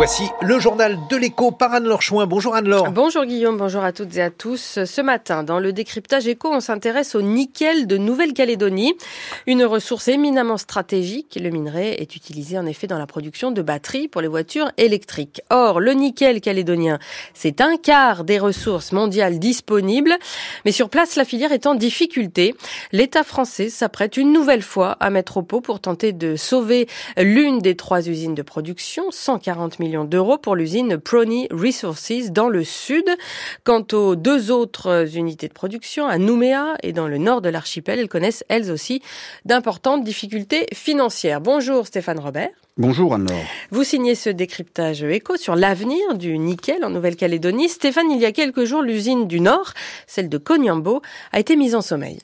Voici le journal de l'écho par Anne-Laure Chouin. Bonjour Anne-Laure. Bonjour Guillaume, bonjour à toutes et à tous. Ce matin, dans le décryptage écho, on s'intéresse au nickel de Nouvelle-Calédonie. Une ressource éminemment stratégique. Le minerai est utilisé en effet dans la production de batteries pour les voitures électriques. Or, le nickel calédonien, c'est un quart des ressources mondiales disponibles. Mais sur place, la filière est en difficulté. L'État français s'apprête une nouvelle fois à mettre au pot pour tenter de sauver l'une des trois usines de production, 140 millions d'euros pour l'usine Prony Resources dans le sud. Quant aux deux autres unités de production, à Nouméa et dans le nord de l'archipel, elles connaissent elles aussi d'importantes difficultés financières. Bonjour Stéphane Robert. Bonjour Anne-Laure. Vous signez ce décryptage éco sur l'avenir du nickel en Nouvelle-Calédonie. Stéphane, il y a quelques jours, l'usine du Nord, celle de Cognambo, a été mise en sommeil.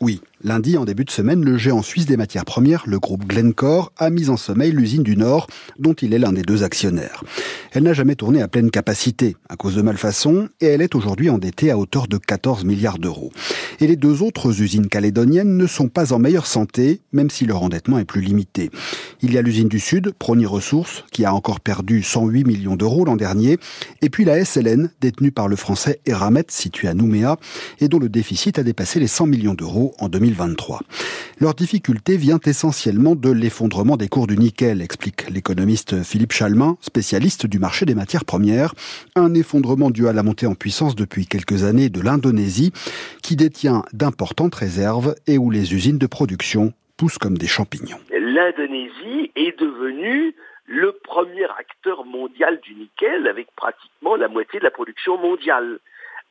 Oui, lundi, en début de semaine, le géant suisse des matières premières, le groupe Glencore, a mis en sommeil l'usine du Nord, dont il est l'un des deux actionnaires. Elle n'a jamais tourné à pleine capacité à cause de malfaçons et elle est aujourd'hui endettée à hauteur de 14 milliards d'euros. Et les deux autres usines calédoniennes ne sont pas en meilleure santé, même si leur endettement est plus limité. Il y a l'usine du Sud, Prony Ressources, qui a encore perdu 108 millions d'euros l'an dernier, et puis la SLN, détenue par le français Eramet, située à Nouméa, et dont le déficit a dépassé les 100 millions d'euros en 2023. Leur difficulté vient essentiellement de l'effondrement des cours du nickel, explique l'économiste Philippe Chalmin, spécialiste du marché des matières premières. Un effondrement dû à la montée en puissance depuis quelques années de l'Indonésie, qui détient d'importantes réserves et où les usines de production poussent comme des champignons. L'Indonésie est devenue le premier acteur mondial du nickel avec pratiquement la moitié de la production mondiale.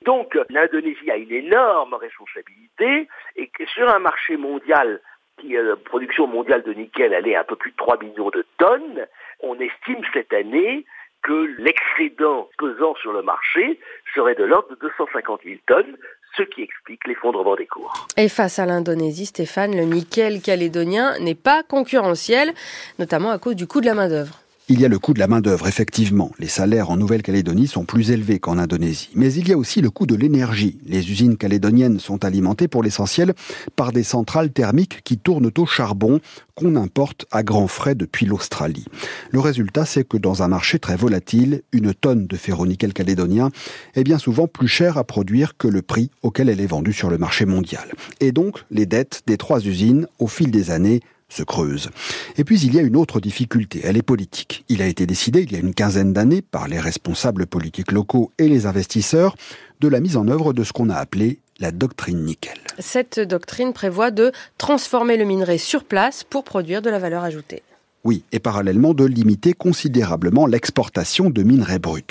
Donc l'Indonésie a une énorme responsabilité et que sur un marché mondial qui la production mondiale de nickel elle est un peu plus de 3 millions de tonnes, on estime cette année que l'excédent pesant sur le marché serait de l'ordre de 250 000 tonnes, ce qui explique l'effondrement des cours. Et face à l'Indonésie, Stéphane, le nickel calédonien n'est pas concurrentiel, notamment à cause du coût de la main-d'œuvre. Il y a le coût de la main-d'œuvre, effectivement. Les salaires en Nouvelle-Calédonie sont plus élevés qu'en Indonésie. Mais il y a aussi le coût de l'énergie. Les usines calédoniennes sont alimentées pour l'essentiel par des centrales thermiques qui tournent au charbon qu'on importe à grands frais depuis l'Australie. Le résultat, c'est que dans un marché très volatile, une tonne de ferronickel calédonien est bien souvent plus chère à produire que le prix auquel elle est vendue sur le marché mondial. Et donc, les dettes des trois usines, au fil des années, se creuse. Et puis il y a une autre difficulté, elle est politique. Il a été décidé il y a une quinzaine d'années par les responsables politiques locaux et les investisseurs de la mise en œuvre de ce qu'on a appelé la doctrine nickel. Cette doctrine prévoit de transformer le minerai sur place pour produire de la valeur ajoutée. Oui, et parallèlement de limiter considérablement l'exportation de minerais bruts.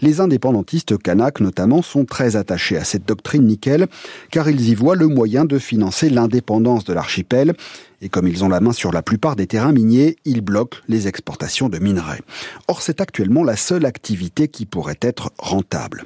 Les indépendantistes kanak notamment sont très attachés à cette doctrine nickel car ils y voient le moyen de financer l'indépendance de l'archipel et comme ils ont la main sur la plupart des terrains miniers, ils bloquent les exportations de minerais. Or, c'est actuellement la seule activité qui pourrait être rentable.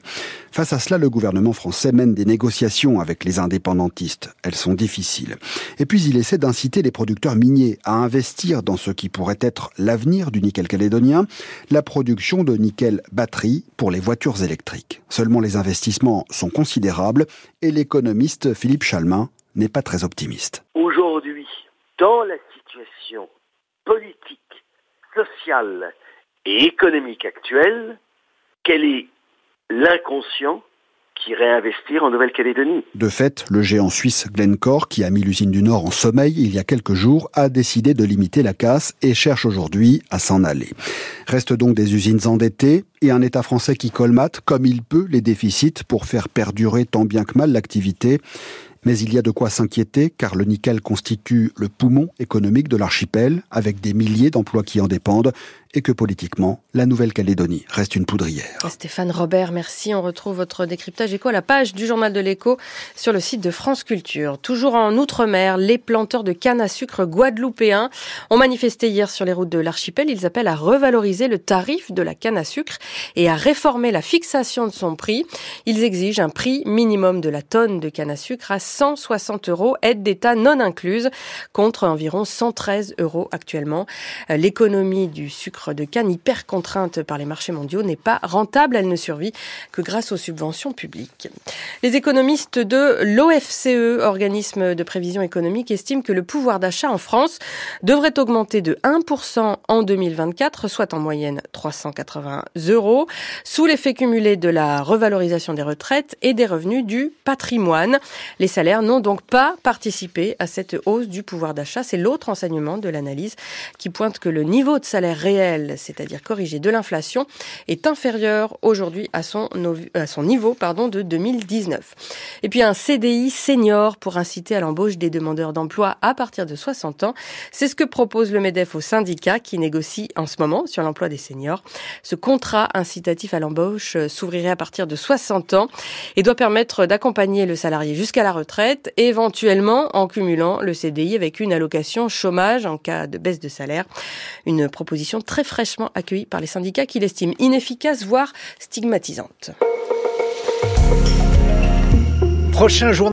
Face à cela, le gouvernement français mène des négociations avec les indépendantistes. Elles sont difficiles. Et puis, il essaie d'inciter les producteurs miniers à investir dans ce qui pourrait être l'avenir du nickel calédonien, la production de nickel batterie pour les voitures électriques. Seulement, les investissements sont considérables et l'économiste Philippe Chalmin n'est pas très optimiste. Dans la situation politique, sociale et économique actuelle, quel est l'inconscient qui réinvestir en Nouvelle-Calédonie? De fait, le géant suisse Glencore, qui a mis l'usine du Nord en sommeil il y a quelques jours, a décidé de limiter la casse et cherche aujourd'hui à s'en aller. Restent donc des usines endettées et un État français qui colmate, comme il peut, les déficits pour faire perdurer tant bien que mal l'activité. Mais il y a de quoi s'inquiéter car le nickel constitue le poumon économique de l'archipel avec des milliers d'emplois qui en dépendent et que politiquement, la Nouvelle-Calédonie reste une poudrière. Stéphane Robert, merci. On retrouve votre décryptage éco à la page du journal de l'écho sur le site de France Culture. Toujours en Outre-mer, les planteurs de canne à sucre guadeloupéens ont manifesté hier sur les routes de l'archipel. Ils appellent à revaloriser le tarif de la canne à sucre et à réformer la fixation de son prix. Ils exigent un prix minimum de la tonne de canne à sucre à 160 euros, aide d'État non incluse, contre environ 113 euros actuellement. L'économie du sucre de canne, hyper contrainte par les marchés mondiaux, n'est pas rentable. Elle ne survit que grâce aux subventions publiques. Les économistes de l'OFCE, organisme de prévision économique, estiment que le pouvoir d'achat en France devrait augmenter de 1% en 2024, soit en moyenne 380 euros, sous l'effet cumulé de la revalorisation des retraites et des revenus du patrimoine. Salaires n'ont donc pas participé à cette hausse du pouvoir d'achat. C'est l'autre enseignement de l'analyse qui pointe que le niveau de salaire réel, c'est-à-dire corrigé de l'inflation, est inférieur aujourd'hui à son, à son niveau pardon, de 2019. Et puis un CDI senior pour inciter à l'embauche des demandeurs d'emploi à partir de 60 ans. C'est ce que propose le MEDEF au syndicat qui négocie en ce moment sur l'emploi des seniors. Ce contrat incitatif à l'embauche s'ouvrirait à partir de 60 ans et doit permettre d'accompagner le salarié jusqu'à la retraite, éventuellement en cumulant le CDI avec une allocation chômage en cas de baisse de salaire. Une proposition très fraîchement accueillie par les syndicats qui l'estiment inefficace, voire stigmatisante. Prochain jour